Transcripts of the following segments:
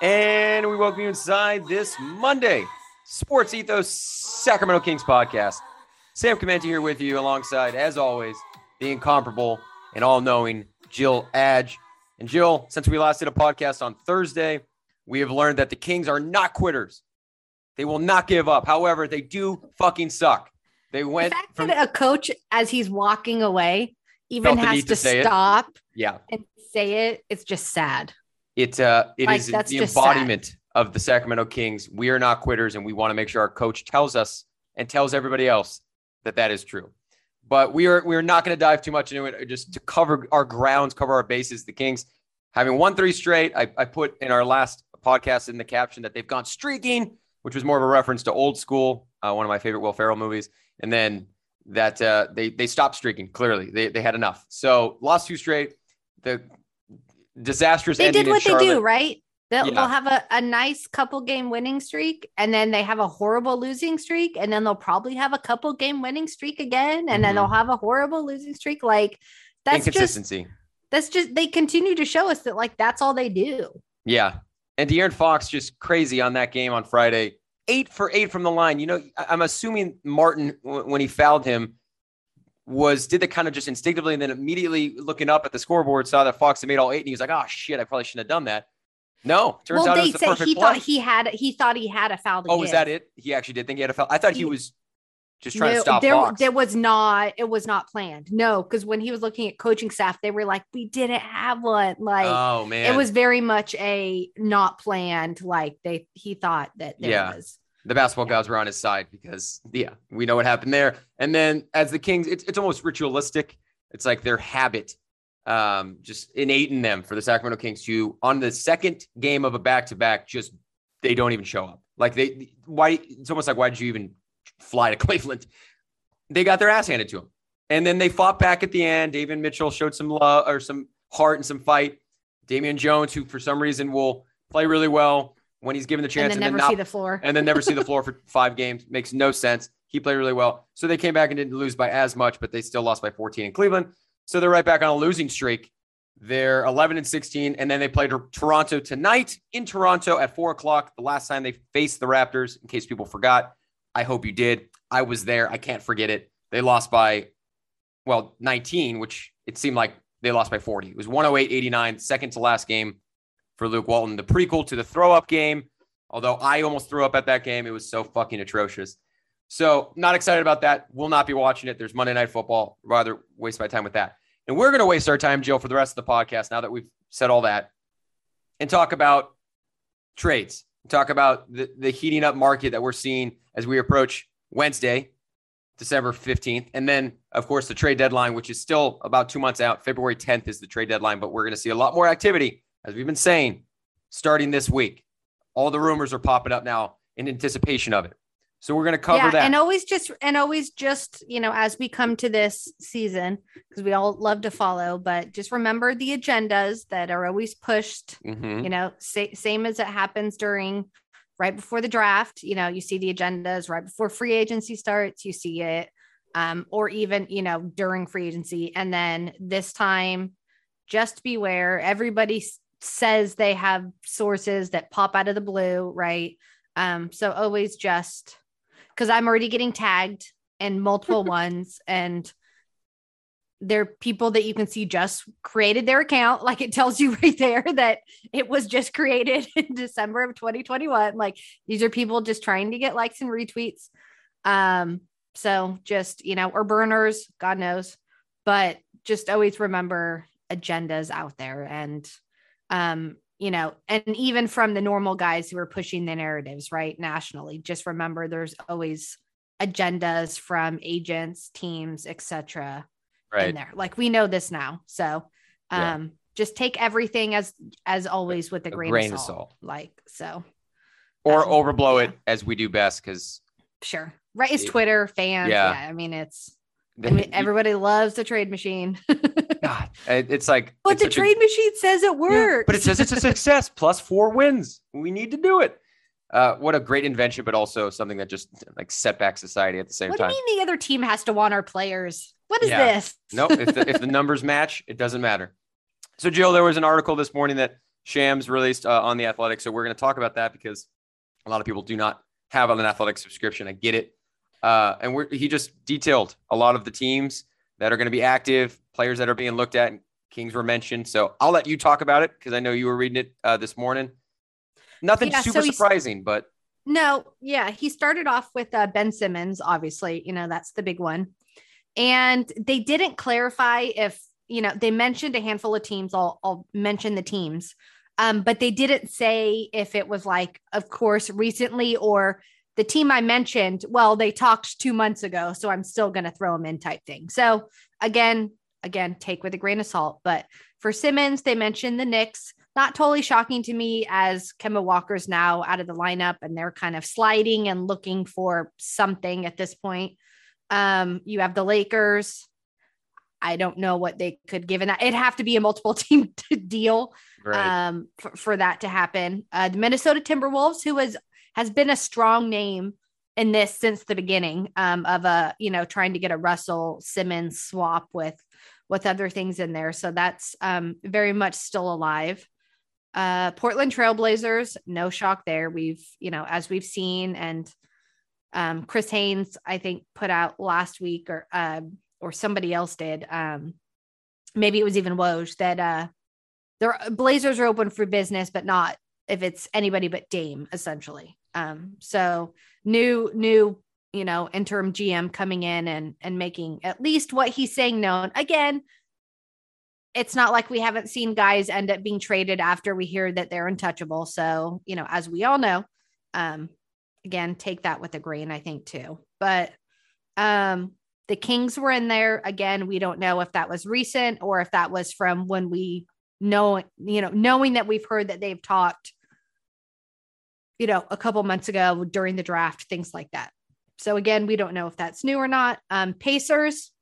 And we welcome you inside this Monday Sports Ethos Sacramento Kings podcast. Sam Chimenti here with you alongside, as always, the incomparable and all knowing Jill Adge. And Jill, since we last did a podcast on Thursday, we have learned that the Kings are not quitters. They will not give up. However, they do fucking suck. They went the fact from that a coach, as he's walking away, even has to, to say it. stop yeah. and say it. It's just sad. It uh, it Like, is the embodiment of the Sacramento Kings. We are not quitters, and we want to make sure our coach tells us and tells everybody else that that is true. But we are we are not going to dive too much into it. Just to cover our grounds, cover our bases. The Kings having won three straight. I, I put in our last podcast in the caption that they've gone streaking, which was more of a reference to old school, uh, one of my favorite Will Ferrell movies. And then that uh, they they stopped streaking. Clearly, they they had enough. So lost two straight. The disastrous. They did what they do, right? They'll, Yeah. they'll have a, a nice couple game winning streak, and then they have a horrible losing streak, and then they'll probably have a couple game winning streak again, and then Mhm. they'll have a horrible losing streak. Like that's just that's just they continue to show us that like that's all they do. Yeah. And De'Aaron Fox just crazy on that game on Friday. Eight for eight from the line. You know, I'm assuming Martin, when he fouled him, was did the kind of just instinctively and then immediately looking up at the scoreboard saw that Fox had made all eight and he was like, oh shit, I probably shouldn't have done that. No, turns well, out it they was the perfect he play. thought he had he thought he had a foul. To oh, was that it? He actually did think he had a foul. I thought he He- was just trying to stop there, Fox. there was not. It was not planned. No, because when he was looking at coaching staff, they were like, "We didn't have one." Like oh man, it was very much a not planned. Like they, he thought that there Yeah. was. The basketball guys were on his side because yeah, we know what happened there. And then as the Kings, it's it's almost ritualistic. It's like their habit, um, just innate in them for the Sacramento Kings to on the second game of a back to back, just they don't even show up. Like they why it's almost like why did you even fly to Cleveland? They got their ass handed to them. And then they fought back at the end. Davion Mitchell showed some love or some heart and some fight. Damian Jones, who for some reason will play really well when he's given the chance, and and then then never not see the floor. and then never see the floor for five games. Makes no sense. He played really well. So they came back and didn't lose by as much, but they still lost by 14 in Cleveland. So they're right back on a losing streak. They're 11 and 16, and then they played Toronto tonight in Toronto at four o'clock. The last time they faced the Raptors, in case people forgot. I hope you did. I was there. I can't forget it. They lost by, well, 19, which it seemed like they lost by 40. It was 108 89, second to last game for Luke Walton, the prequel to the throw up game. Although I almost threw up at that game, it was so fucking atrocious. So, not excited about that. Will not be watching it. There's Monday Night Football. Rather waste my time with that. And we're going to waste our time, Jill, for the rest of the podcast now that we've said all that and talk about trades, talk about the, the heating up market that we're seeing as we approach Wednesday, December 15th. And then, of course, the trade deadline, which is still about two months out. February 10th is the trade deadline, but we're going to see a lot more activity, as we've been saying, starting this week. All the rumors are popping up now in anticipation of it. So we're going to cover yeah, that. and always just and always just you know as we come to this season because we all love to follow, but just remember the agendas that are always pushed Mhm. you know sa- same as it happens during right before the draft you know you see the agendas right before free agency starts you see it um, or even you know during free agency and then this time just beware everybody s- says they have sources that pop out of the blue right um, so always just because i'm already getting tagged and multiple ones and they're people that you can see just created their account. Like it tells you right there that it was just created in December of 2021. Like these are people just trying to get likes and retweets. Um, so just, you know, or burners, God knows, but just always remember agendas out there and, um, you know, and even from the normal guys who are pushing the narratives, right? Nationally, just remember there's always agendas from agents, teams, etc right. in there. Like we know this now. So Yeah. um just take everything as as always with a A grain, grain of, salt. salt. Like so Or Um, overblow yeah. it as we do best because sure. Right. It's Yeah. Twitter, fans. Yeah. Yeah. I mean it's I mean everybody loves the trade machine. God, it's like but it's the such a- trade machine says it Yeah, works. but it says it's a success plus four wins. We need to do it. Uh, what a great invention, but also something that just like set back society at the same time. what do you mean the other team has to want our players? What is Yeah. this? No, if the, if the numbers match, it doesn't matter. So, Jill, there was an article this morning that Shams released uh, on the Athletic, so we're going to talk about that because a lot of people do not have an Athletic subscription. I get it, uh, and we're, he just detailed a lot of the teams that are going to be active, players that are being looked at. And Kings were mentioned, so I'll let you talk about it because I know you were reading it uh, this morning. Nothing Yeah, super so surprising, but No, yeah, he started off with uh, Ben Simmons, obviously, you know, that's the big one. And they didn't clarify if, you know, they mentioned a handful of teams. I'll, I'll mention the teams, um, but they didn't say if it was like, of course, recently or the team I mentioned, well, they talked two months ago, so I'm still going to throw them in type thing. So again, again, take with a grain of salt. But for Simmons, they mentioned the Knicks not totally shocking to me as Kemba Walker's now out of the lineup and they're kind of sliding and looking for something at this point. Um, you have the Lakers. I don't know what they could give in that. It'd have to be a multiple team deal right. um, for, for that to happen. Uh, the Minnesota Timberwolves, who has has been a strong name in this since the beginning um, of a you know trying to get a Russell Simmons swap with with other things in there. So that's um, very much still alive. Uh, Portland Trailblazers, no shock there. We've you know as we've seen and um, Chris Haynes, I think, put out last week or uh, or somebody else did. Um, maybe it was even Woj that uh, the Blazers are open for business, but not if it's anybody but Dame, essentially. Um, so new, new, you know, interim GM coming in and and making at least what he's saying known. Again, it's not like we haven't seen guys end up being traded after we hear that they're untouchable. So, you know, as we all know, um, again, take that with a grain, I think too. But um the Kings were in there again. We don't know if that was recent or if that was from when we know, you know, knowing that we've heard that they've talked, you know, a couple months ago during the draft, things like that. So again, we don't know if that's new or not. Um, Pacers,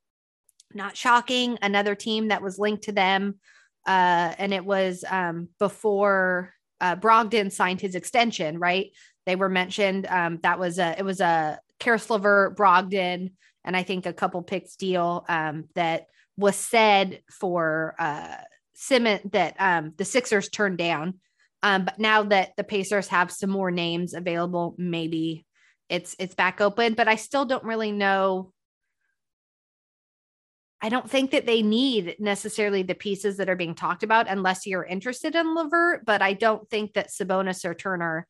not shocking, another team that was linked to them. Uh, and it was um, before uh, Brogdon signed his extension, right? They were mentioned. Um, that was a, it was a Caris LeVert, Brogdon, and I think a couple picks deal um, that was said for uh, Simmons that um, the Sixers turned down. Um, but now that the Pacers have some more names available, maybe it's it's back open. But I still don't really know. I don't think that they need necessarily the pieces that are being talked about unless you're interested in Levert. But I don't think that Sabonis or Turner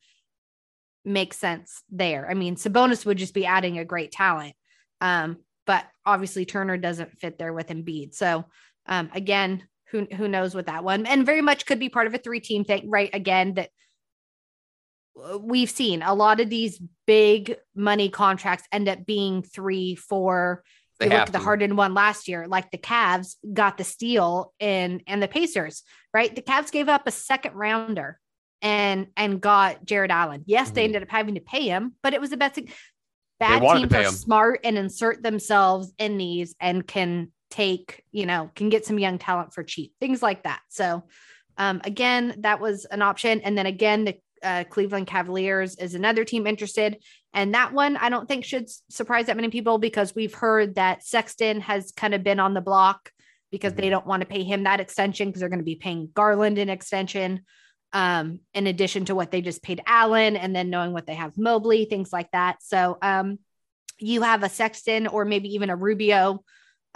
makes sense there. I mean, Sabonis would just be adding a great talent. Um, but obviously Turner doesn't fit there with Embiid. So um, again, who who knows with that one, and very much could be part of a three team thing, right? Again, that we've seen a lot of these big money contracts end up being three, four. They look at the. Harden one last year, like the Cavs got the steal and and the Pacers, right? The Cavs gave up a second rounder and and got Jarrett Allen. Yes, they Mhm. ended up having to pay him, but it was the best thing. Bad teams are him. smart and insert themselves in these and can take, you know, can get some young talent for cheap, things like that. So, um, again, that was an option. And then again, the uh, Cleveland Cavaliers is another team interested. And that one I don't think should surprise that many people because we've heard that Sexton has kind of been on the block because they don't want to pay him that extension because they're going to be paying Garland an extension um, in addition to what they just paid Allen and then knowing what they have Mobley, things like that. So um, you have a Sexton or maybe even a Rubio,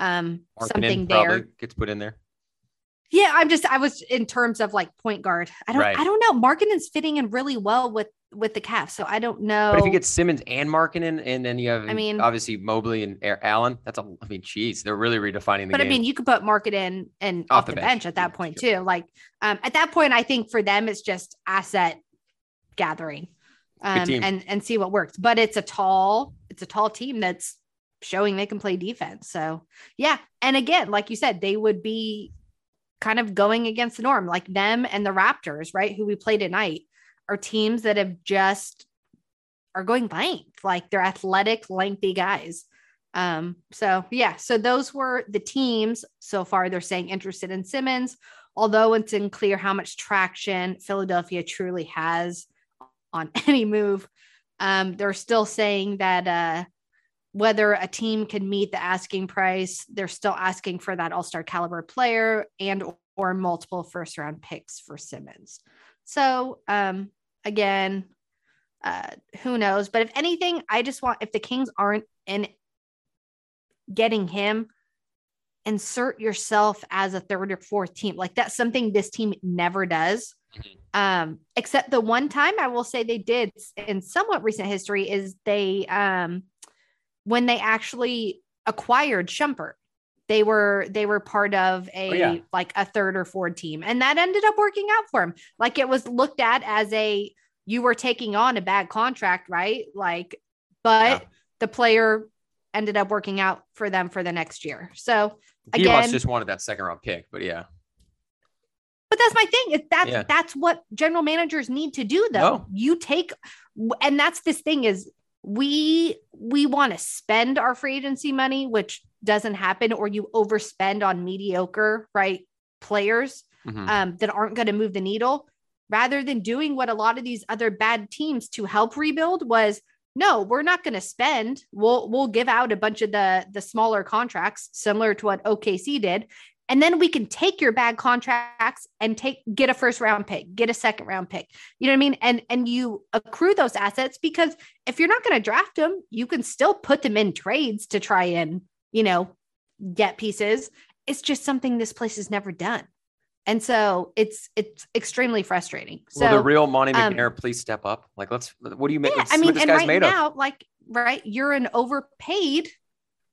um, something there. gets put in there. Yeah, I'm just I was in terms of like point guard. I don't Right. I don't know. Markkanen's fitting in really well with with the calf, so I don't know. But if you get Simmons and Markkanen, and then you have, I mean- obviously Mobley and Allen, that's a. I mean, geez, they're really redefining the but game. I mean, you could put Market in and off, the, bench. at that Yeah, point sure. too. Like um, at that point, I think for them it's just asset gathering um, and and see what works. But it's a tall, it's a tall team that's showing they can play defense. So yeah, and again, like you said, they would be kind of going against the norm, like them and the Raptors, right? Who we play tonight are teams that have just are going length, like they're athletic, lengthy guys. Um, so yeah, so those were the teams so far. They're saying interested in Simmons, although it's unclear how much traction Philadelphia truly has on any move. Um, they're still saying that uh whether a team can meet the asking price, they're still asking for that all-star caliber player and or multiple first round picks for Simmons. So um again, uh who knows? But if anything, I just want if the Kings aren't in getting him, insert yourself as a third or fourth team. Like that's something this team never does. Mm-hmm. Um, except the one time I will say they did in somewhat recent history is they um when they actually acquired Shumpert. They were they were part of a oh, yeah. like a third or fourth team, and that ended up working out for him. Like it was looked at as a you were taking on a bad contract, right? Like, but yeah. the player ended up working out for them for the next year. So again, just wanted that second round pick, but yeah. But that's my thing. Is that's yeah. that's what general managers need to do, though. No. You take, and that's this thing is we we want to spend our free agency money, which doesn't happen, or you overspend on mediocre right players mm-hmm. um, that aren't going to move the needle, rather than doing what a lot of these other bad teams to help rebuild was no we're not going to spend we'll we'll give out a bunch of the the smaller contracts similar to what okc did and then we can take your bad contracts and take get a first round pick get a second round pick you know what i mean and and you accrue those assets because if you're not going to draft them you can still put them in trades to try and you know get pieces it's just something this place has never done and so it's it's extremely frustrating. So Will the real Monte um, McNair, um, please step up. Like, let's what do you make? Yeah, I mean, and right now, of? like, right, you're an overpaid,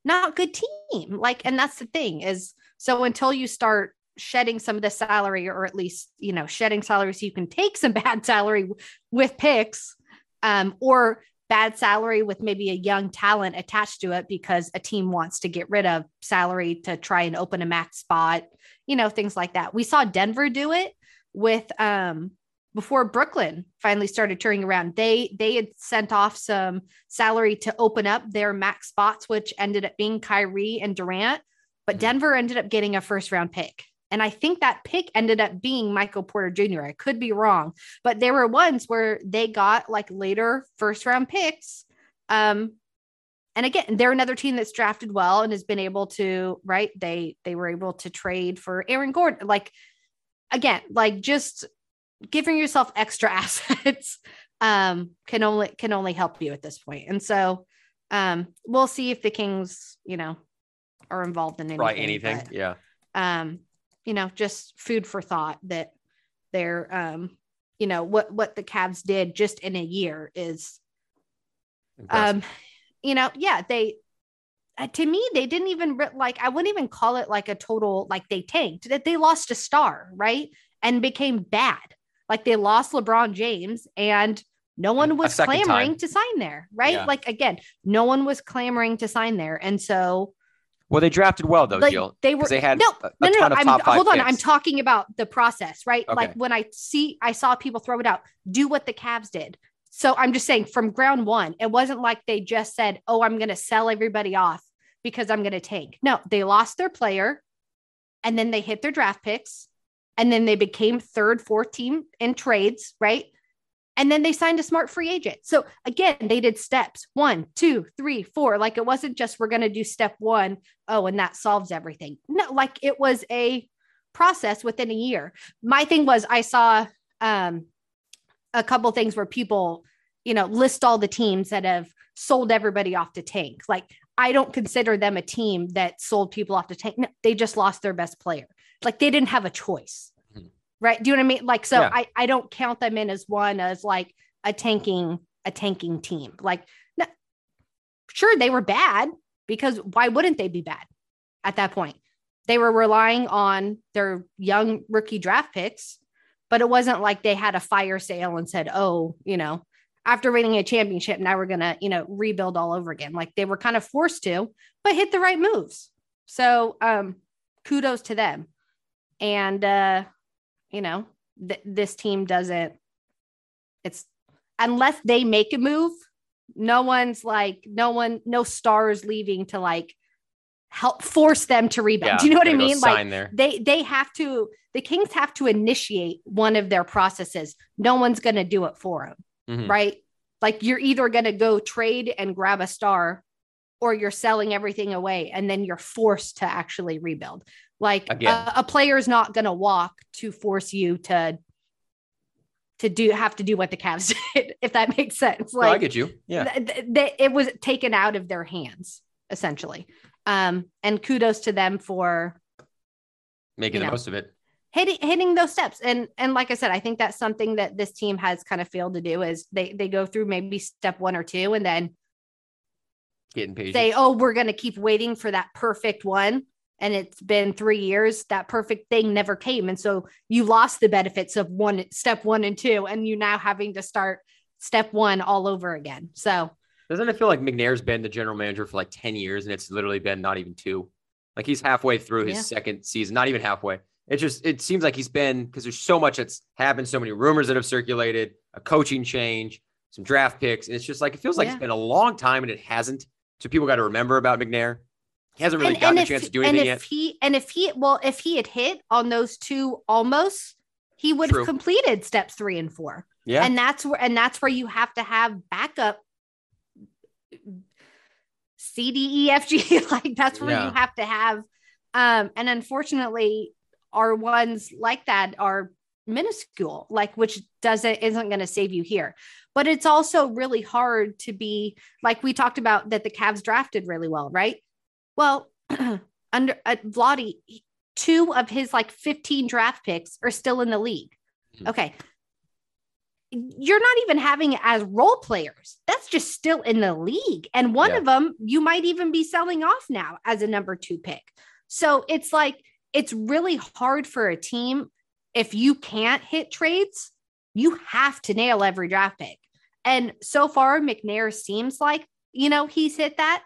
not good team. Like, and that's the thing is, so until you start shedding some of the salary, or at least you know shedding salary, so you can take some bad salary with picks, um, or bad salary with maybe a young talent attached to it because a team wants to get rid of salary to try and open a max spot you know, things like that. We saw Denver do it with um before Brooklyn finally started turning around. They they had sent off some salary to open up their max spots, which ended up being Kyrie and Durant, but mm-hmm. Denver ended up getting a first round pick. And I think that pick ended up being Michael Porter Jr. I could be wrong, but there were ones where they got like later first round picks um, and again they're another team that's drafted well and has been able to right they they were able to trade for aaron gordon like again like just giving yourself extra assets um can only can only help you at this point. point and so um we'll see if the kings you know are involved in anything right anything but, yeah um you know just food for thought that they're um you know what what the Cavs did just in a year is Impressive. um you know, yeah, they uh, to me they didn't even like I wouldn't even call it like a total like they tanked that they lost a star, right? And became bad. Like they lost LeBron James and no one was clamoring time. to sign there, right? Yeah. Like again, no one was clamoring to sign there. And so well, they drafted well though, like, Jill. They were they had no, a, no, no, no. I'm, hold on. Picks. I'm talking about the process, right? Okay. Like when I see, I saw people throw it out. Do what the Cavs did. So I'm just saying from ground one, it wasn't like they just said, oh, I'm going to sell everybody off because I'm going to tank. No, they lost their player and then they hit their draft picks and then they became third, fourth team in trades, right? And then they signed a smart free agent. So again, they did steps one, two, three, four. Like it wasn't just we're going to do step one, oh, and that solves everything. No, like it was a process within a year. My thing was I saw um, a couple things where people, you know, list all the teams that have sold everybody off to tank. Like I don't consider them a team that sold people off to tank. No, they just lost their best player. Like they didn't have a choice. Right. Do you know what I mean? Like, so yeah. I, I don't count them in as one as like a tanking, a tanking team. Like, no, sure, they were bad because why wouldn't they be bad at that point? They were relying on their young rookie draft picks but it wasn't like they had a fire sale and said, oh, you know, after winning a championship, now we're going to, you know, rebuild all over again. Like they were kind of forced to, but hit the right moves. So um, kudos to them. And, uh, you know, th- this team doesn't, it's unless they make a move, no one's like, no one, no stars leaving to like help force them to rebound. Yeah, Do you know what I mean? Like there. they they have to the Kings have to initiate one of their processes. No one's going to do it for them, mm-hmm. right? Like you're either going to go trade and grab a star or you're selling everything away and then you're forced to actually rebuild. Like a, a player is not going to walk to force you to to do have to do what the Cavs did, if that makes sense. No, I Like get you. Yeah. th- th- it was taken out of their hands essentially. Um, and kudos to them for Making the know. most of it. hitting hitting those steps. And and like I said, I think that's something that this team has kind of failed to do is they they go through maybe step one or two and then Getting patient. say, oh, we're going to keep waiting for that perfect one. And it's been three years. That perfect thing never came. And so you lost the benefits of one step one and two, and you now having to start step one all over again. So Doesn't it feel like McNair's been the general manager for like 10 years and it's literally been not even two? Like he's halfway through his Yeah. second season, not even halfway. It just it seems like he's been because there's so much that's happened, so many rumors that have circulated, a coaching change, some draft picks. And it's just like it feels like Yeah. it's been a long time and it hasn't. So people got to remember about McNair. He hasn't really and, gotten and a if, chance to do anything and if yet. he and if he well, if he had hit on those two almost, he would True. have completed steps three and four. Yeah. and that's where and that's where you have to have backup C D E F G like that's where Yeah. you have to have um and unfortunately our ones like that are minuscule like which doesn't isn't going to save you here but it's also really hard to be like we talked about that the Cavs drafted really well right well under uh, Vlade two of his like 15 draft picks are still in the league Mhm. okay you're not even having it as role players. That's just still in the league. And one Yeah. of them you might even be selling off now as a number two pick. So it's like, it's really hard for a team. If you can't hit trades, you have to nail every draft pick. And so far, McNair seems like, you know, he's hit that.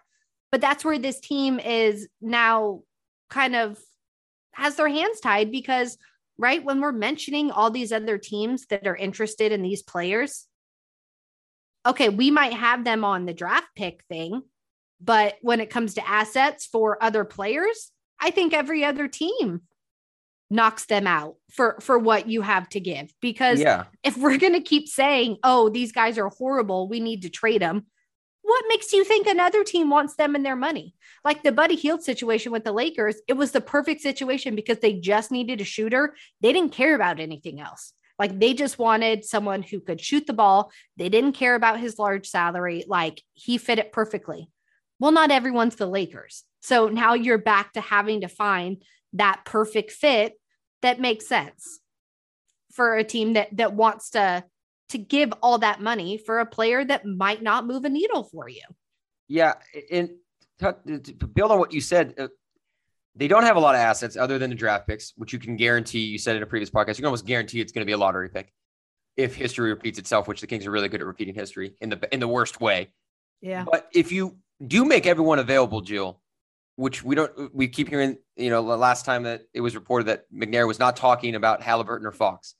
But that's where this team is now kind of has their hands tied because right? When we're mentioning all these other teams that are interested in these players, okay, we might have them on the draft pick thing, but when it comes to assets for other players, I think every other team knocks them out for for what you have to give because yeah. if we're going to keep saying, "Oh, these guys are horrible, we need to trade them." What makes you think another team wants them and their money? Like the Buddy Hield situation with the Lakers, it was the perfect situation because they just needed a shooter. They didn't care about anything else. Like they just wanted someone who could shoot the ball. They didn't care about his large salary. Like he fit it perfectly. Well, not everyone's the Lakers. So now you're back to having to find that perfect fit that makes sense for a team that that wants to to give all that money for a player that might not move a needle for you. Yeah, and to, to build on what you said, uh, they don't have a lot of assets other than the draft picks, which you can guarantee. You said in a previous podcast, you can almost guarantee it's going to be a lottery pick if history repeats itself, which the Kings are really good at repeating history in the in the worst way. Yeah. But if you do make everyone available, Jill, which we don't, we keep hearing, you know, the last time that it was reported that McNair was not talking about Halliburton or Fox.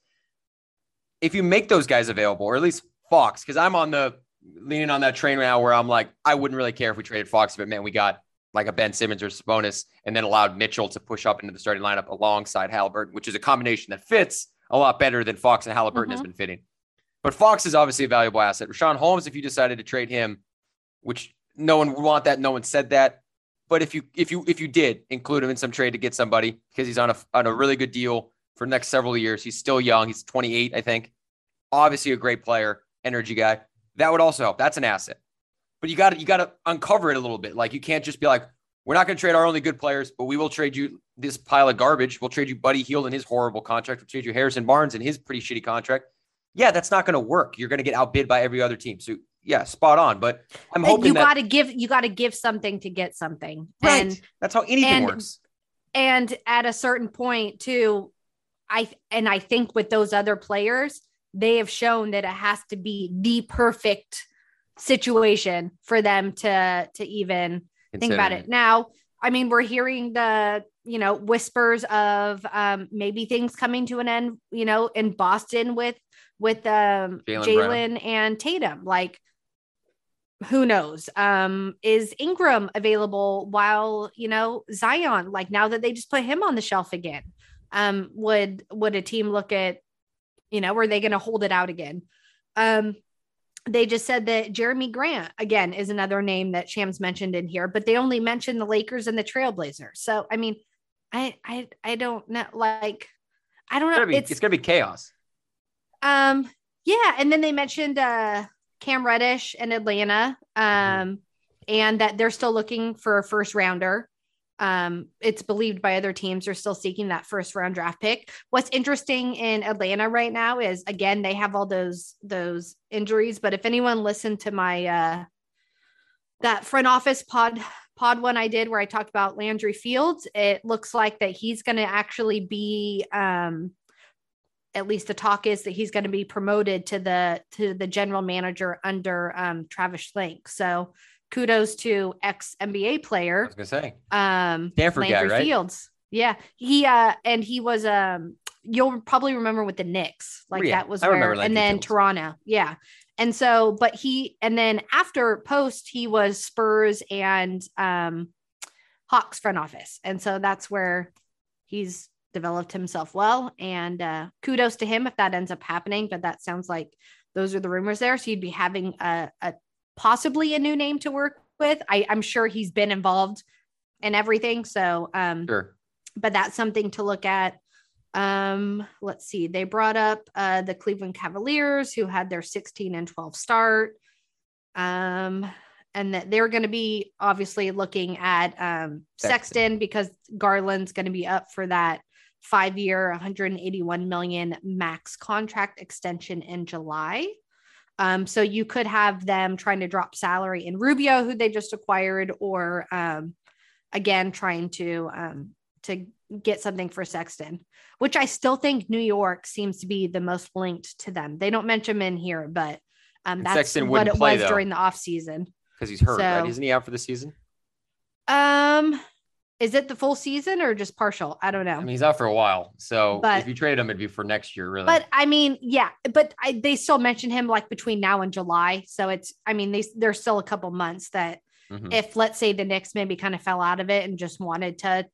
If you make those guys available, or at least Fox, because I'm on the leaning on that train right now where I'm like, I wouldn't really care if we traded Fox, but man, we got like a Ben Simmons or Sabonis and then allowed Mitchell to push up into the starting lineup alongside Halliburton, which is a combination that fits a lot better than Fox and Halliburton has Mhm. been fitting. But Fox is obviously a valuable asset. Richaun Holmes, if you decided to trade him, which no one would want that, no one said that. But if you if you if you did include him in some trade to get somebody because he's on a on a really good deal for the next several years, he's still young. He's 28, I think. Obviously a great player, energy guy. That would also help. That's an asset. But you got to you got to uncover it a little bit. Like you can't just be like, we're not going to trade our only good players, but we will trade you this pile of garbage. We'll trade you Buddy Hield and his horrible contract. We'll trade you Harrison Barnes and his pretty shitty contract. Yeah, that's not going to work. You're going to get outbid by every other team. So yeah, spot on. But I'm hoping you got to give you got to give something to get something. right. And that's how anything and- works. and at a certain point too, I and I think with those other players, they have shown that it has to be the perfect situation for them to to even think about it. Now, I mean, we're hearing the you know whispers of um, maybe things coming to an end. You know, in Boston with with um, Jalen and Tatum, like. Who knows? Um, is Ingram available while you know Zion? Like now that they just put him on the shelf again, um, would would a team look at, you know, were they going to hold it out again? Um, they just said that Jerami Grant again is another name that Shams mentioned in here, but they only mentioned the Lakers and the Trailblazers. So I mean, I I I don't know. Like I don't It's know. gonna be, It's it's gonna be chaos. um yeah, and then they mentioned uh Cam Reddish and Atlanta, um, and that they're still looking for a first rounder. Um, it's believed by other teams are still seeking that first round draft pick. What's interesting in Atlanta right now is again they have all those those injuries, but if anyone listened to my uh that front office pod pod one I did where I talked about Landry Fields, it looks like that he's going to actually be um at least the talk is that he's going to be promoted to the to the general manager under um Travis Schlenk. So kudos to ex NBA player. I was gonna say um Stanford guy, right? Fields. Yeah. He uh and he was um you'll probably remember with the Knicks. Like Yeah, that was I where and then Fields. Toronto. Yeah. And so but he and then after post he was Spurs and um Hawks front office. And so that's where he's developed himself well and uh kudos to him if that ends up happening, but that sounds like those are the rumors there. So you'd be having a, a possibly a new name to work with. I, I'm sure he's been involved in everything. So, um, Sure. but that's something to look at. Um, let's see. They brought up uh, the Cleveland Cavaliers who had their 16 and 12 start. Um, and that they're going to be obviously looking at um, Sexton. Sexton because Garland's going to be up for that five year, 181 million max contract extension in July. Um, so you could have them trying to drop salary in Rubio, who they just acquired, or um, again trying to um, to get something for Sexton, which I still think New York seems to be the most linked to them. They don't mention him in here, but um, that's Sexton what it play, was though. during the off season. Because he's hurt, right? Isn't he out for the season? Um, is it the full season or just partial? I don't know. I mean, he's out for a while. So But- if you trade him, it'd be for next year, really. But I mean, yeah, but I, they still mention him like between now and July. So it's, I mean, they, there's still a couple months that Mhm. if let's say the Knicks maybe kind of fell out of it and just wanted to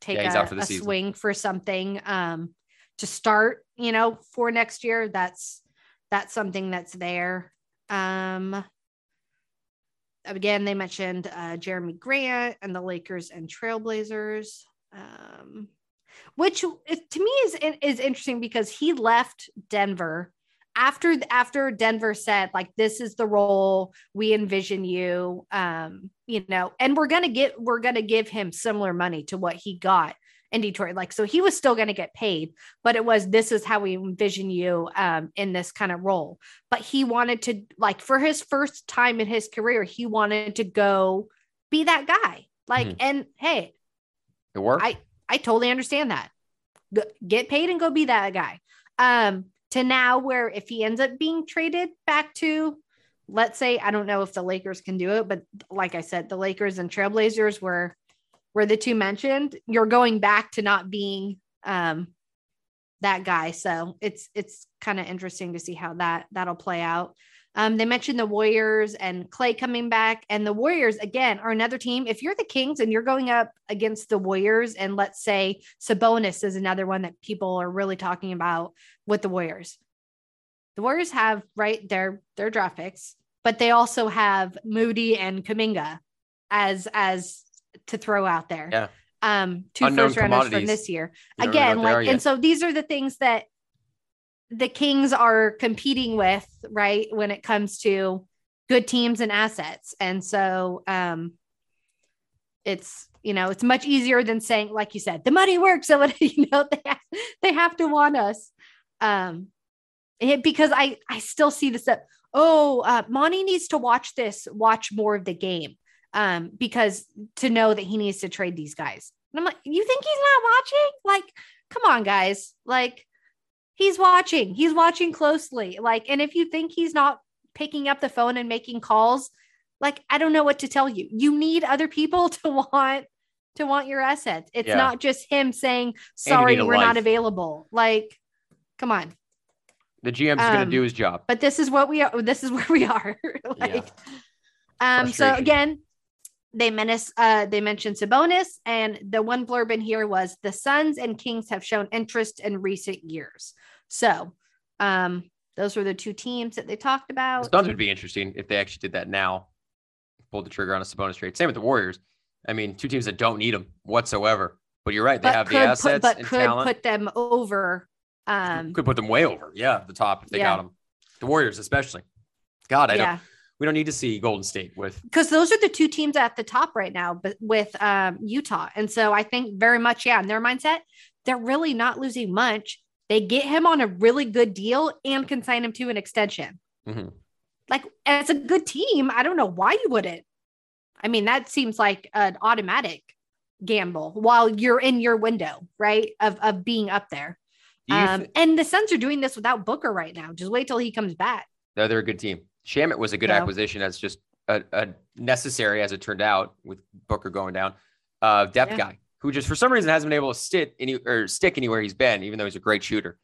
take Yeah, a, out for the a swing for something um, to start, you know, for next year, that's that's something that's there. Um, again, they mentioned uh, Jerami Grant and the Lakers and Trailblazers. Um, which is, to me is is interesting because he left Denver after after Denver said like this is the role we envision you um you know and we're to get we're to give him similar money to what he got in Detroit like so he was still going to get paid but it was this is how we envision you um in this kind of role but he wanted to like for his first time in his career he wanted to go be that guy like Mhm. and hey it worked. I I totally understand that. Get paid and go be that guy. Um, to now where if he ends up being traded back to, let's say, I don't know if the Lakers can do it, but like I said, the Lakers and Trailblazers were were the two mentioned. You're going back to not being um that guy. So it's it's kind of interesting to see how that that'll play out. Um, they mentioned the Warriors and Clay coming back, and the Warriors again are another team. If you're the Kings and you're going up against the Warriors, and let's say Sabonis is another one that people are really talking about with the Warriors. The Warriors have right their their draft picks, but they also have Moody and Kuminga as as to throw out there. Yeah. Um, two Unknown first rounders from this year You don't really know again are like yet. and so these are the things that the kings are competing with right when it comes to good teams and assets and so um it's you know it's much easier than saying like you said the money works so you know they have, they have to want us um it, because i i still see this up oh uh Monte needs to watch this watch more of the game um because to know that he needs to trade these guys. And i'm like you think he's not watching? Like come on guys. Like he's watching. He's watching closely. Like and if you think he's not picking up the phone and making calls like i don't know what to tell you. You need other people to want to want your assets. It's Yeah. not just him saying sorry we're not available. Like come on. The GM's going um, to do his job. but this is what we are this is where we are. Like um so again they menace uh they mentioned Sabonis and the one blurb in here was the Suns and Kings have shown interest in recent years. So um Those were the two teams that they talked The about. Suns would be interesting if they actually did that now, pulled the trigger on a Sabonis trade. Same with the Warriors. I mean, two teams that don't need them whatsoever. But you're right; they but have the assets put, but and could talent. put them over. Um, could put them way over, yeah, the top if they Yeah. got them. The Warriors, especially. God, I yeah. don't. We don't need to see Golden State with because those are the two teams at the top right now, but with um, Utah. And so I think very much, yeah, in their mindset, they're really not losing much. They get him on a really good deal and can sign him to an extension. Mhm. Like, as a good team, I don't know why you wouldn't. I mean, that seems like an automatic gamble while you're in your window, right? Of of being up there. Um, thi- and the Suns are doing this without Booker right now. Just wait till he comes back. No, they're a good team. Shamet was a good So- acquisition. That's just a, a necessary, as it turned out, with Booker going down. Uh, depth Yeah. guy who just for some reason hasn't been able to sit any or stick anywhere he's been, even though he's a great shooter.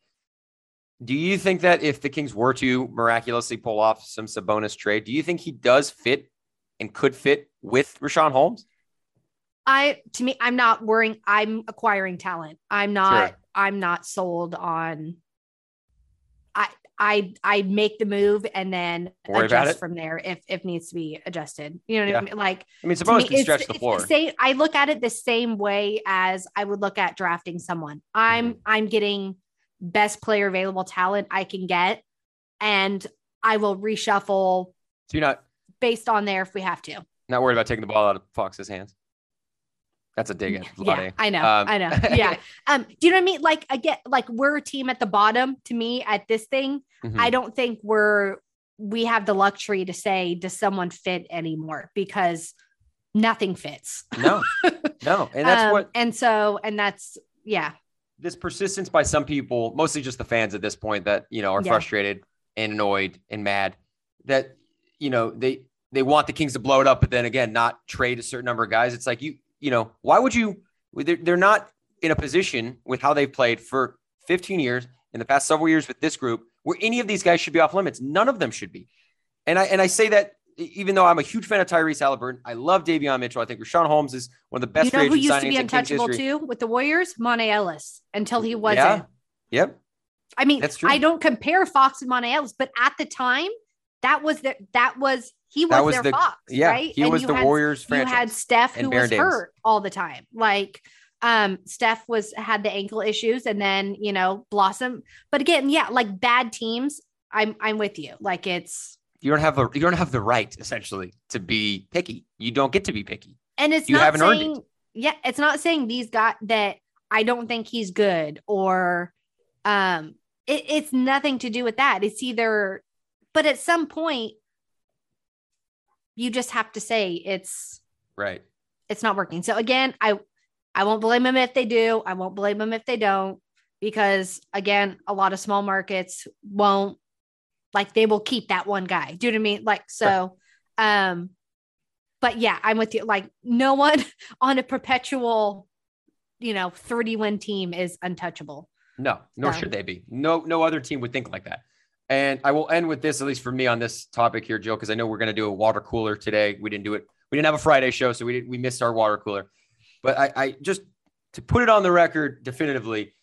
Do you think that if the Kings were to miraculously pull off some Sabonis trade, do you think he does fit and could fit with Richaun Holmes? I to me, I'm not worrying. I'm acquiring talent. I'm not. I'm not sold on. I I I make the move and then Worry adjust from there if if needs to be adjusted. You know what Yeah. I mean? Like I mean, suppose me, can stretch the floor. same. I look at it the same way as I would look at drafting someone. I'm Mm-hmm. I'm getting best player available talent I can get, and I will reshuffle So you're not based on there if we have to. not worried about taking the ball out of Fox's hands. That's a dig at Yeah, I know. Um, I know. Yeah. Um, do you know what I mean? Like I get like we're a team at the bottom to me at this thing. Mhm. I don't think we're we have the luxury to say, does someone fit anymore? Because nothing fits. no, no, and that's Um, what and so and that's yeah. this persistence by some people, mostly just the fans at this point, that you know are Yeah. frustrated and annoyed and mad that you know they they want the Kings to blow it up, but then again, not trade a certain number of guys. It's like you you know why would you? They're, they're not in a position with how they've played for 15 years in the past several years with this group where any of these guys should be off limits. None of them should be. And I and I say that even though I'm a huge fan of Tyrese Halliburton, I love Davion Mitchell. I think Richaun Holmes is one of the best. you know who used to be untouchable too with the Warriors? Monta Ellis until he wasn't. Yeah. Yep. I mean, That's true. I don't compare Fox and Monta Ellis, but at the time, that was the that was he was, was their the- Fox, Yeah, right? he And was the had Warriors you franchise. had Steph who was Davis. hurt all the time. Like um Steph was had the ankle issues and then, you know, Blossom. But again, yeah, like bad teams, I'm I'm with you. Like it's you don't have a you don't have the right essentially to be picky. You don't get to be picky. and it's You not haven't earned it. yeah, it's not saying these got that I don't think he's good or um it, it's nothing to do with that. It's either but at some point you just have to say it's Right. it's not working. So again, I I won't blame them if they do. I won't blame them if they don't because again, a lot of small markets won't like they will keep that one guy. Do you know what I mean? Like so um but yeah, I'm with you. Like no one on a perpetual you know 30 win team is untouchable. No, nor No. should they be. No, no other team would think like that. And I will end with this, at least for me on this topic here, Joe, because I know we're going to do a water cooler today. We didn't do it. We didn't have a Friday show, so we didn't, we missed our water cooler. But I, I just to put it on the record definitively,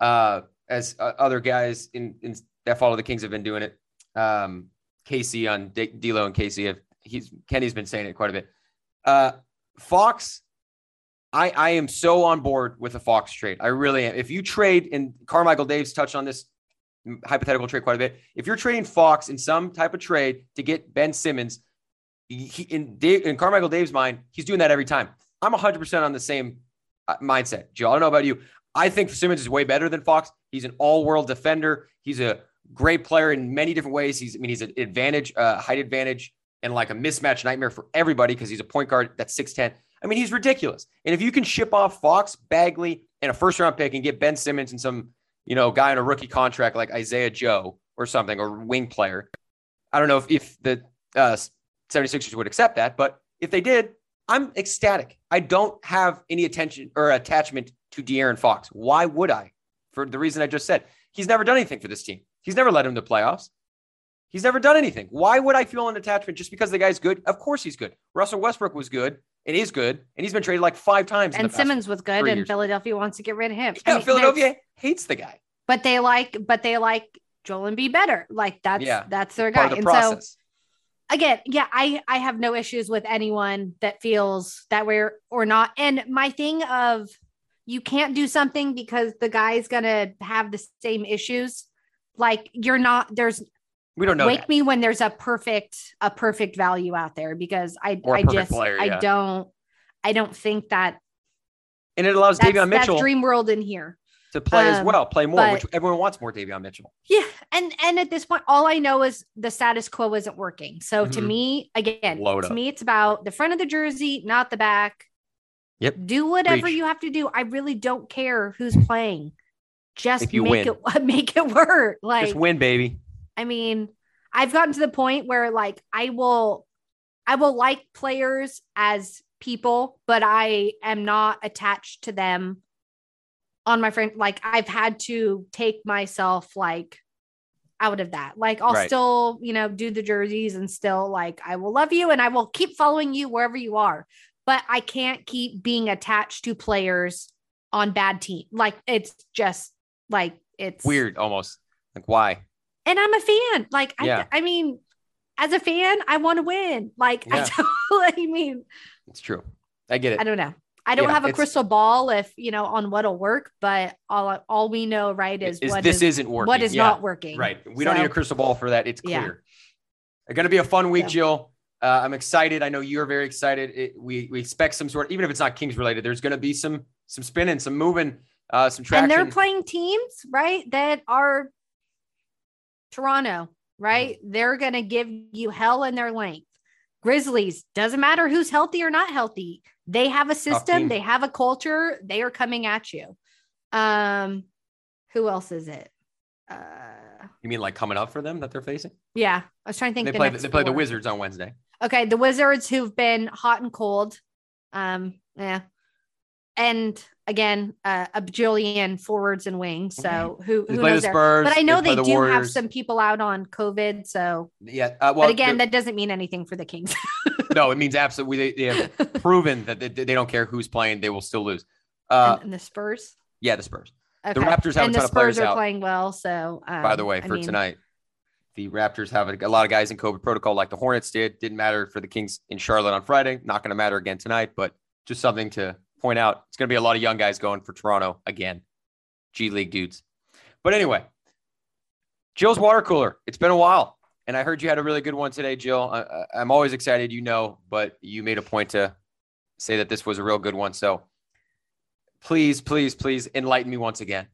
uh, as uh, other guys in, in that follow the Kings have been doing it. Um, Casey on D- D'Lo and Casey have he's Kenny's been saying it quite a bit. Uh, Fox I, I am so on board with the Fox trade. I really am. If you trade, and Carmichael Dave's touched on this hypothetical trade quite a bit. If you're trading Fox in some type of trade to get Ben Simmons, he, in, Dave, in Carmichael Dave's mind, he's doing that every time. I'm 100% on the same uh, mindset. Joe, I don't know about you. I think Simmons is way better than Fox. He's an all-world defender. He's a great player in many different ways. He's, I mean, he's an advantage, uh, height advantage, and like a mismatch nightmare for everybody because he's a point guard that's 6'10. I mean, he's ridiculous. And if you can ship off Fox, Bagley, and a first round pick and get Ben Simmons and some, you know, guy on a rookie contract like Isaiah Joe or something, or wing player, I don't know if, if the uh, 76ers would accept that, but if they did, I'm ecstatic. I don't have any attention or attachment to De'Aaron Fox. Why would I? For the reason I just said. He's never done anything for this team. He's never led him to playoffs. He's never done anything. Why would I feel an attachment just because the guy's good? Of course he's good. Russell Westbrook was good and is good, and he's been traded like five times. in the And Simmons was good, and years. Philadelphia wants to get rid of him. I Yeah, mean, Philadelphia hates the guy. but they like, but they like Joel Embiid better. Like that's Yeah. that's their guy. The and so again, yeah, I I have no issues with anyone that feels that way or- or not. And my thing of you can't do something because the guy's gonna have the same issues. Like you're not there's we don't know. wake that. me when there's a perfect a perfect value out there because I I just player, I don't I don't think that And it allows Davion Mitchell dream world in here. to play as um, well, play more, but- which everyone wants more Davion Mitchell. Yeah, and and at this point, all I know is the status quo isn't working. So to Mhm. me, again, Load to up. me, it's about the front of the jersey, not the back. Yep. Do whatever Preach. you have to do. I really don't care who's playing. Just make win. it make it work. Like Just win, baby. I mean, I've gotten to the point where like I will I will like players as people, but I am not attached to them on my friend. Like I've had to take myself like out of that. Like I'll Right. still, you know, do the jerseys and still like I will love you and I will keep following you wherever you are. But I can't keep being attached to players on bad team. Like it's just like it's Weird, almost. Like why? And I'm a fan. Like, Yeah. I, I mean, as a fan, I want to win. Like, Yeah. I don't, I mean, It's true. I get it. I don't know. I don't Yeah, have a crystal ball if you know on what'll work, but all all we know, right, is, Is what this is- isn't working? what is Yeah. not working. Right. We don't need a crystal ball for that. It's clear. It's going to be a fun week. Jill. Uh, I'm excited. I know you're very excited. It, we we expect some sort, even if it's not Kings related. There's going to be some some spinning, some moving, uh, some traction. And they're playing teams, right, that are Toronto, right? Mm-hmm. They're gonna give you hell in their length. Grizzlies, doesn't matter who's healthy or not healthy. They have a system, they have a culture, they are coming at you. Um, who else is it? Uh you mean like coming up for them that they're facing? yeah, I was trying to think. They the play. next They play the. Wizards on Wednesday. Okay, the Wizards who've been hot and cold. Um, yeah. And again, uh, a bajillion forwards and wings. So who, who play the knows there? Spurs. But I know they, play the do have some people out on COVID. So, Yeah. Uh, well, but again, that doesn't mean anything for the Kings. no, it means absolutely. They, they have proven that they, they don't care who's playing; they will still lose. Uh, and, and the Spurs. yeah, the Spurs. Okay. Raptors have a and ton the of players Spurs are out. playing well. So, um, By the way, I for mean, tonight, the Raptors have a, a lot of guys in COVID protocol, like the Hornets did. Didn't matter for the Kings in Charlotte on Friday. Not going to matter again tonight, but just something to point out. It's going to be a lot of young guys going for Toronto again. G League dudes. But anyway, Jill's water cooler. It's been a while, and I heard you had a really good one today, Jill. I, I'm always excited, you know, but you made a point to say that this was a real good one. So please, please, please enlighten me once again.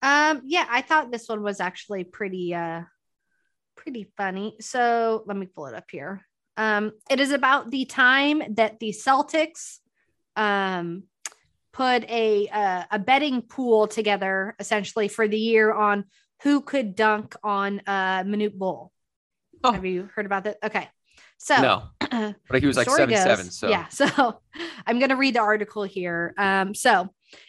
Um, yeah, I thought this one was actually pretty uh pretty funny. So let me pull it up here. Um, it is about the time that the Celtics um put a uh, a betting pool together essentially for the year on who could dunk on uh Manute Bol. Oh. Have you heard about that? Okay. So no, but he was like story seven goes- seven. So yeah so i'm going to read the article here um so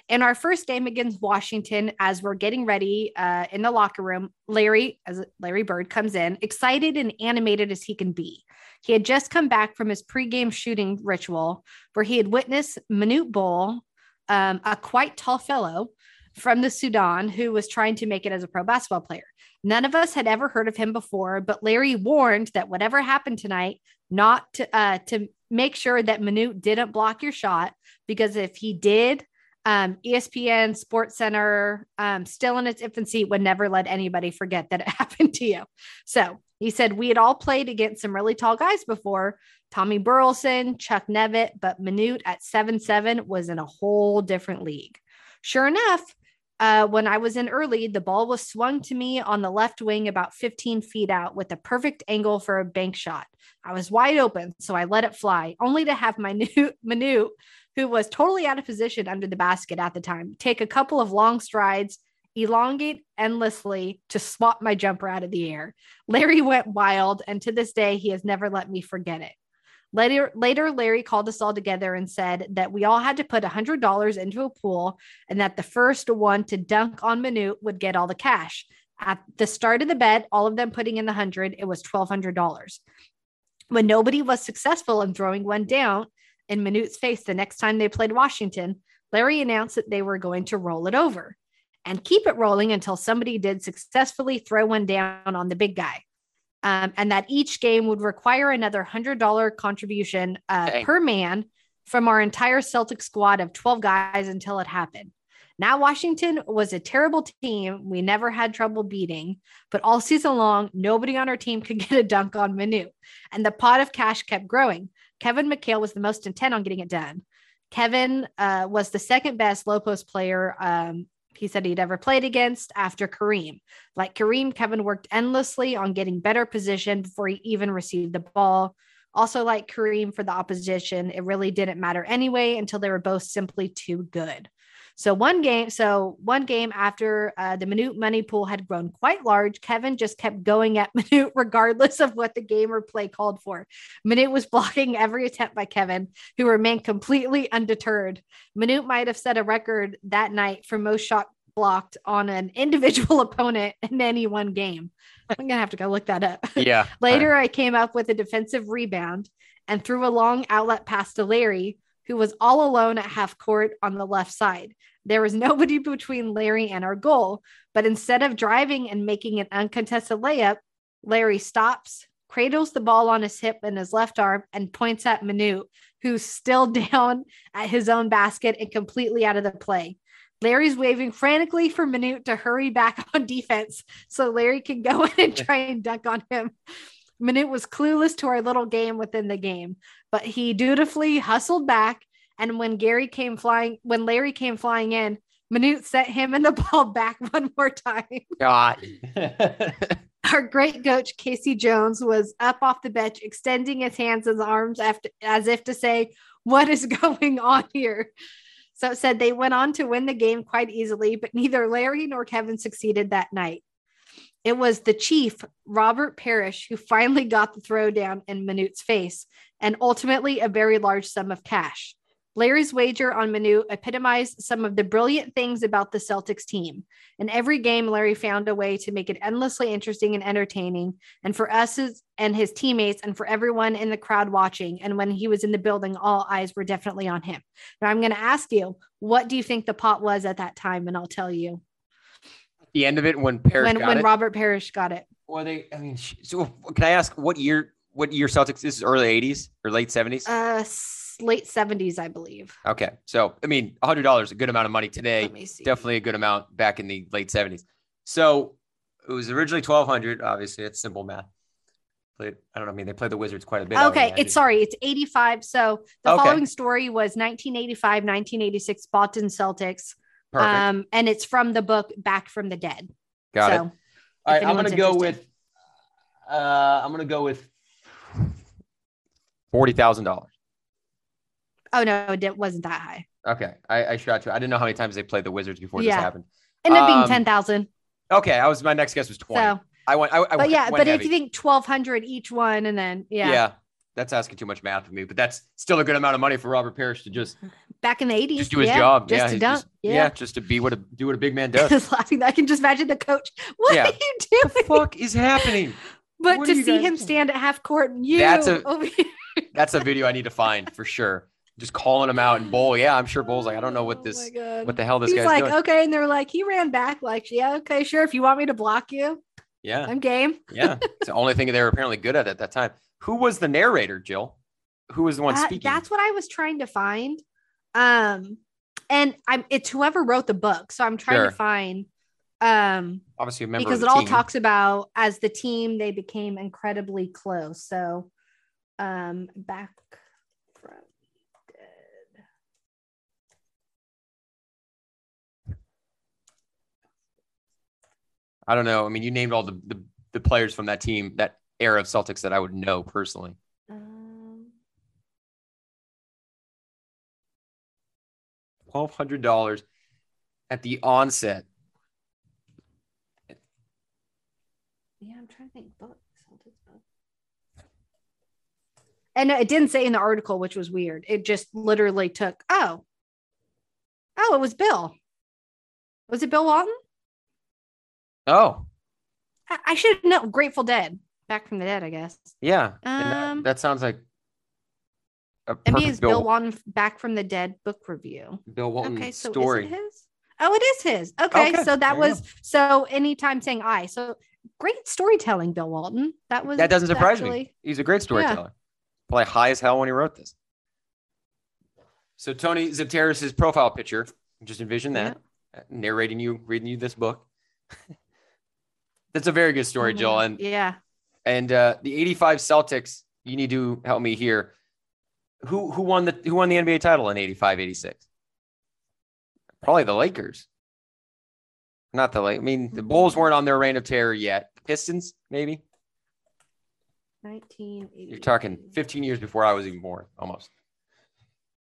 in our first game against washington as we're getting ready uh in the locker room larry as larry bird comes in excited and animated as he can be he had just come back from his pregame shooting ritual where he had witnessed Manute Bol, um, a quite tall fellow from the Sudan who was trying to make it as a pro basketball player. None of us had ever heard of him before, but Larry warned that whatever happened tonight, not to uh, to make sure that Manute didn't block your shot because if he did, um, ESPN Sports Center, um, still in its infancy, would never let anybody forget that it happened to you. So he said we had all played against some really tall guys before, Tommy Burleson, Chuck Nevitt, but Manute at seven seven was in a whole different league. Sure enough, uh, when I was in early, the ball was swung to me on the left wing about 15 feet out with a perfect angle for a bank shot. I was wide open, so I let it fly, only to have my new who was totally out of position under the basket at the time, take a couple of long strides, elongate endlessly to swap my jumper out of the air. Larry went wild, and to this day, he has never let me forget it. Later, later, Larry called us all together and said that we all had to put $100 into a pool and that the first one to dunk on Manute would get all the cash. At the start of the bet, all of them putting in the 100, it was $1,200. When nobody was successful in throwing one down in Manute's face the next time they played Washington, Larry announced that they were going to roll it over. and keep it rolling until somebody did successfully throw one down on the big guy. Um, and that each game would require another $100 contribution uh, per man from our entire Celtic squad of 12 guys until it happened. Now, Washington was a terrible team we never had trouble beating, but all season long, nobody on our team could get a dunk on Manute. And the pot of cash kept growing. Kevin McHale was the most intent on getting it done. Kevin uh, was the second best low post player um, he said he'd ever played against after Kareem. Like Kareem, Kevin worked endlessly on getting better position before he even received the ball. Also, like Kareem for the opposition, it really didn't matter anyway until they were both simply too good. So one game, so one game after uh, the Manute money pool had grown quite large, Kevin just kept going at Manute regardless of what the game or play called for. Manute was blocking every attempt by Kevin, who remained completely undeterred. Manute might have set a record that night for most shot blocked on an individual opponent in any one game. I'm gonna have to go look that up. Yeah. Later, I came up with a defensive rebound and threw a long outlet pass to Larry, who was all alone at half court on the left side. There was nobody between Larry and our goal, but instead of driving and making an uncontested layup, Larry stops, cradles the ball on his hip and his left arm, and points at Manute, who's still down at his own basket and completely out of the play. Larry's waving frantically for Manute to hurry back on defense so Larry can go in and try and dunk on him. Manute was clueless to our little game within the game, but he dutifully hustled back. And when Gary came flying, when Larry came flying in, Manute sent him and the ball back one more time. God. Our great coach, K.C. Jones, was up off the bench, extending his hands and arms after, as if to say, What is going on here? So it said they went on to win the game quite easily, but neither Larry nor Kevin succeeded that night. It was the chief, Robert Parish, who finally got the throwdown in Manute's face and ultimately a very large sum of cash. Larry's wager on Manute epitomized some of the brilliant things about the Celtics team. In every game, Larry found a way to make it endlessly interesting and entertaining. And for us and his teammates, and for everyone in the crowd watching, and when he was in the building, all eyes were definitely on him. Now, I'm going to ask you, what do you think the pot was at that time? And I'll tell you. The end of it, when Parish when when it, Robert Parish got it. Well, they. I mean, so can I ask what year? What year Celtics? This is early '80s or late '70s. Uh, late 70s, I believe. Okay. So, I mean, $100 a good amount of money today. Let me see. Definitely a good amount back in the late 70s. So, it was originally 1200 Obviously, it's simple math. Played, I don't know. I mean, they played the Wizards quite a bit. Okay. It's sorry. It's 85. So, the Okay. following story was 1985, 1986 Boston Celtics. Perfect. Um, and it's from the book Back from the Dead. Got so, it. All right. I'm going to go with, uh, I'm to go with $40,000. Oh, no, it wasn't that high. Okay. I, I shot you. I didn't know how many times they played the Wizards before Yeah. this happened. Ended up being Um, 10,000. Okay. I was, my next guess was 20. So, I went, I, I but went- yeah, but if you think 1,200 each one and then, yeah, yeah. That's asking too much math of me, but that's still a good amount of money for Robert Parish to just back in the 80s. just do his yeah, job. Just yeah, to just, yeah. just to be what a do what a big man does. Laughing. I can just imagine the coach. What Yeah. are you doing? What the fuck is happening? But What to see him doing? stand at half court and you That's a that's a video I need to find for sure. Just calling him out and Bol. Yeah, I'm sure Bol's like, I don't know what Oh this God. what the hell this He's guy's like, doing. okay. And they're like, he ran back, like, yeah, okay, sure. If you want me to block you, Yeah, I'm game. yeah. It's the only thing they were apparently good at at that time. Who was the narrator, Jill? Who was the one speaking? that's what I was trying to find. Um, and I'm it's whoever wrote the book. So I'm trying Sure. to find um Obviously because it all team. talks about as the team they became incredibly close. So um back from dead. I don't know. I mean, you named all the, the the players from that team, that era of Celtics that I would know personally. Um, Twelve hundred dollars at the onset. yeah, I'm trying to think books. Celtics book. And it didn't say in the article, which was weird. It just literally took, oh, oh, it was Bill. Was it Bill Walton? Oh, I, I should know. Grateful Dead. Back from the Dead, I guess. yeah. And that- Um, that, sounds like a I mean, perfect it's Bill, Bill Walton Back from the Dead book review. Bill Walton okay, so story. is it his? Oh, it is his. Okay, Okay, so that was so anytime saying I. So great storytelling, Bill Walton. That was That doesn't surprise me. He's a great storyteller. Probably high as hell when he wrote this. So Tony Zipteris' profile picture, just envision that, uh, narrating you, reading you this book. That's a very good story, Oh, Jill. And yeah, and uh, the '85 Celtics. You need to help me here. Who who won the who won the NBA title in '85, '86? Probably the Lakers. Not the Lake. I mean, the Bulls weren't on their reign of terror yet. Pistons, maybe. 1980. You're talking 15 years before I was even born, almost.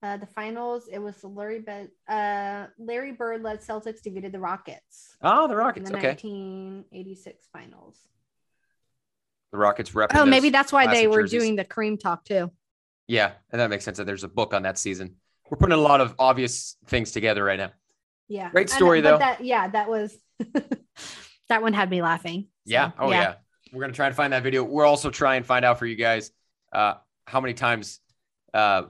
Uh, the finals, it was the Larry Bird, uh, Larry Bird led Celtics defeated the Rockets Oh, the Rockets. in the Okay, 1986 finals. The Rockets rep. Oh, maybe that's why they were jerseys. doing the cream talk too. Yeah, and that makes sense. That there's a book on that season. We're putting a lot of obvious things together right now. Yeah, Great story, but though. That, yeah, that was that one had me laughing. So, Yeah. Oh yeah. We're gonna try and find that video. We're also trying and find out for you guys uh, how many times uh,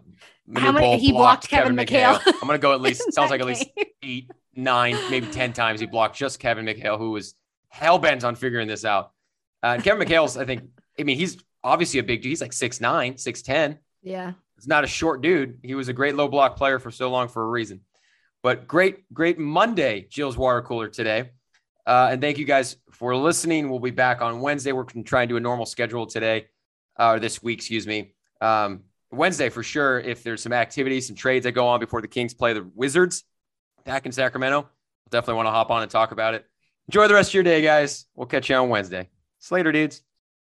How many- he blocked Kevin McHale. McHale. I'm gonna go at least. Sounds like at least eight, nine, maybe ten times he blocked just Kevin McHale, who was hell bent on figuring this out. Uh, and Kevin McHale's, I think, I mean, he's obviously a big dude. He's like 6'9", 6'10". Yeah. It's not a short dude. He was a great low block player for so long for a reason. But great, great Monday, Jill's water cooler today. Uh, and thank you guys for listening. We'll be back on Wednesday. We're going to try and do a normal schedule today, uh, or this week, excuse me. Um, Wednesday for sure. If there's some activities, some trades that go on before the Kings play the Wizards back in Sacramento, definitely want to hop on and talk about it. Enjoy the rest of your day, guys. We'll catch you on Wednesday. Slater, dudes.